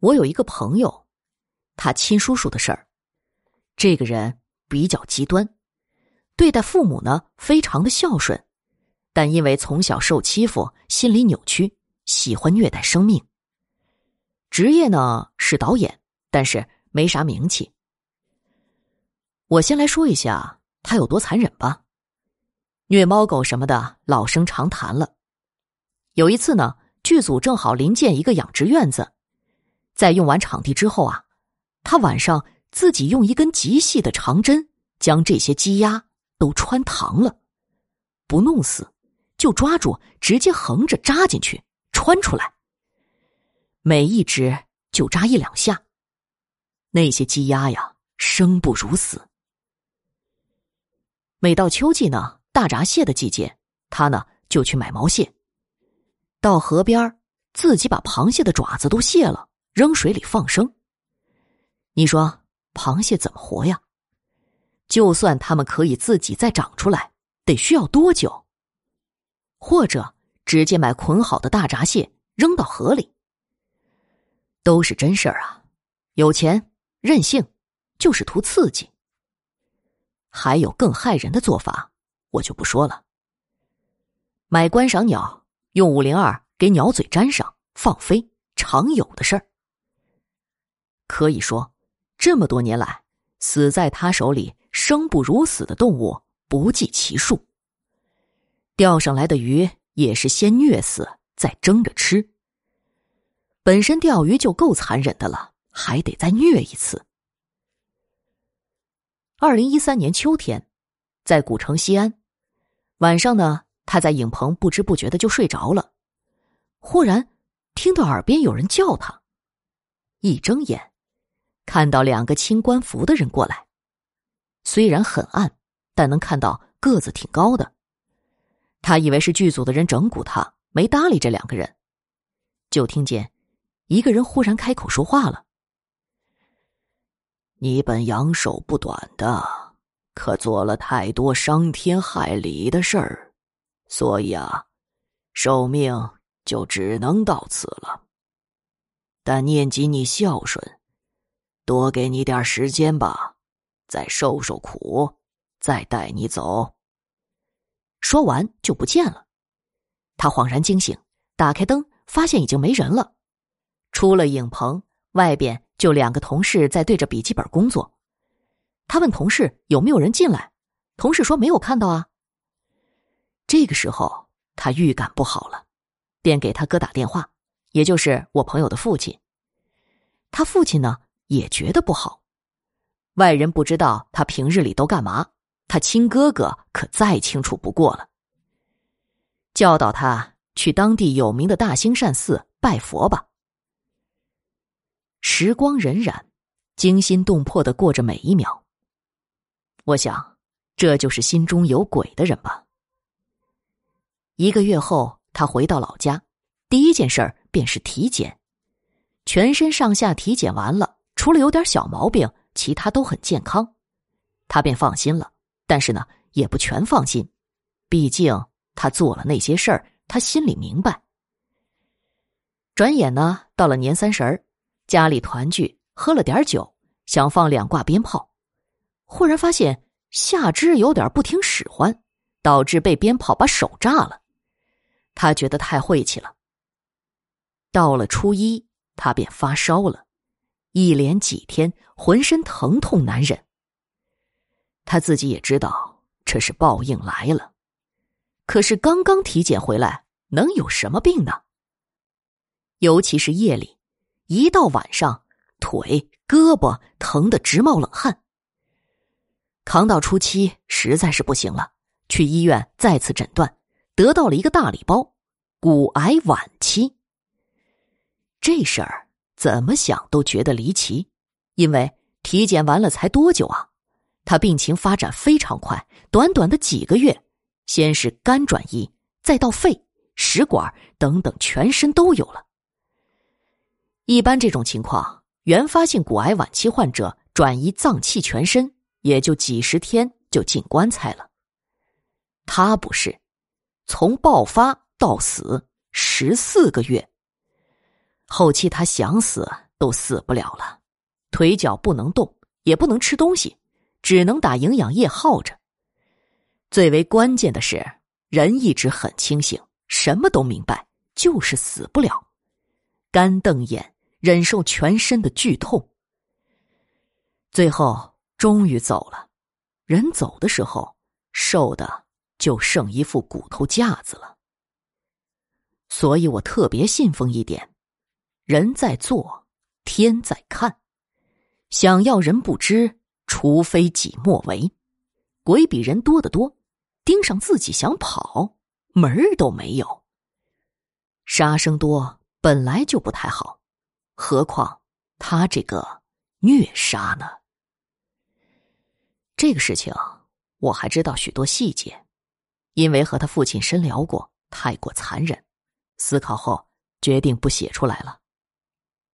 我有一个朋友，他亲叔叔的事儿。这个人比较极端，对待父母呢非常的孝顺，但因为从小受欺负，心理扭曲，喜欢虐待生命。职业呢是导演，但是没啥名气。我先来说一下他有多残忍吧。虐猫狗什么的老生常谈了。有一次呢，剧组正好临建一个养殖院子。在用完场地之后啊，他晚上自己用一根极细的长针将这些鸡鸭都穿膛了，不弄死，就抓住直接横着扎进去穿出来。每一只就扎一两下，那些鸡鸭呀生不如死。每到秋季呢，大闸蟹的季节，他呢就去买毛蟹，到河边自己把螃蟹的爪子都卸了。扔水里放生。你说螃蟹怎么活呀？就算它们可以自己再长出来，得需要多久？或者直接买捆好的大闸蟹扔到河里，都是真事儿啊！有钱任性，就是图刺激。还有更害人的做法，我就不说了。买观赏鸟，用五零二给鸟嘴粘上放飞，常有的事儿。可以说，这么多年来，死在他手里生不如死的动物不计其数。钓上来的鱼也是先虐死，再蒸着吃。本身钓鱼就够残忍的了，还得再虐一次。二零一三年秋天，在古城西安，晚上呢，他在影棚不知不觉的就睡着了，忽然听到耳边有人叫他，一睁眼。看到两个清官服的人过来，虽然很暗，但能看到个子挺高的。他以为是剧组的人整蛊他，没搭理这两个人。就听见一个人忽然开口说话了：“你本阳寿不短的，可做了太多伤天害理的事儿，所以啊，寿命就只能到此了。但念及你孝顺。”多给你点时间吧，再受受苦，再带你走。说完就不见了。他恍然惊醒，打开灯，发现已经没人了。出了影棚，外边就两个同事在对着笔记本工作。他问同事有没有人进来，同事说没有看到啊。这个时候他预感不好了，便给他哥打电话，也就是我朋友的父亲。他父亲呢？也觉得不好，外人不知道他平日里都干嘛，他亲哥哥可再清楚不过了。教导他去当地有名的大兴善寺拜佛吧。时光荏苒，惊心动魄的过着每一秒。我想，这就是心中有鬼的人吧。一个月后，他回到老家，第一件事儿便是体检，全身上下体检完了。除了有点小毛病，其他都很健康，他便放心了。但是呢，也不全放心，毕竟他做了那些事儿，他心里明白。转眼呢，到了年三十儿，家里团聚，喝了点酒，想放两挂鞭炮，忽然发现下肢有点不听使唤，导致被鞭炮把手炸了。他觉得太晦气了。到了初一，他便发烧了。一连几天，浑身疼痛难忍。他自己也知道这是报应来了，可是刚刚体检回来，能有什么病呢？尤其是夜里，一到晚上，腿、胳膊疼得直冒冷汗。扛到初七，实在是不行了，去医院再次诊断，得到了一个大礼包——骨癌晚期。这事儿。怎么想都觉得离奇，因为体检完了才多久啊？他病情发展非常快，短短的几个月，先是肝转移，再到肺、食管等等，全身都有了。一般这种情况，原发性骨癌晚期患者转移脏器全身，也就几十天就进棺材了。他不是，从爆发到死十四个月。后期他想死都死不了了，腿脚不能动，也不能吃东西，只能打营养液耗着。最为关键的是，人一直很清醒，什么都明白，就是死不了，干瞪眼，忍受全身的剧痛。最后终于走了，人走的时候，瘦的就剩一副骨头架子了。所以我特别信奉一点：人在做，天在看。想要人不知，除非己莫为。鬼比人多得多，盯上自己想跑，门儿都没有。杀生多本来就不太好，何况他这个虐杀呢？这个事情我还知道许多细节，因为和他父亲深聊过，太过残忍。思考后，决定不写出来了。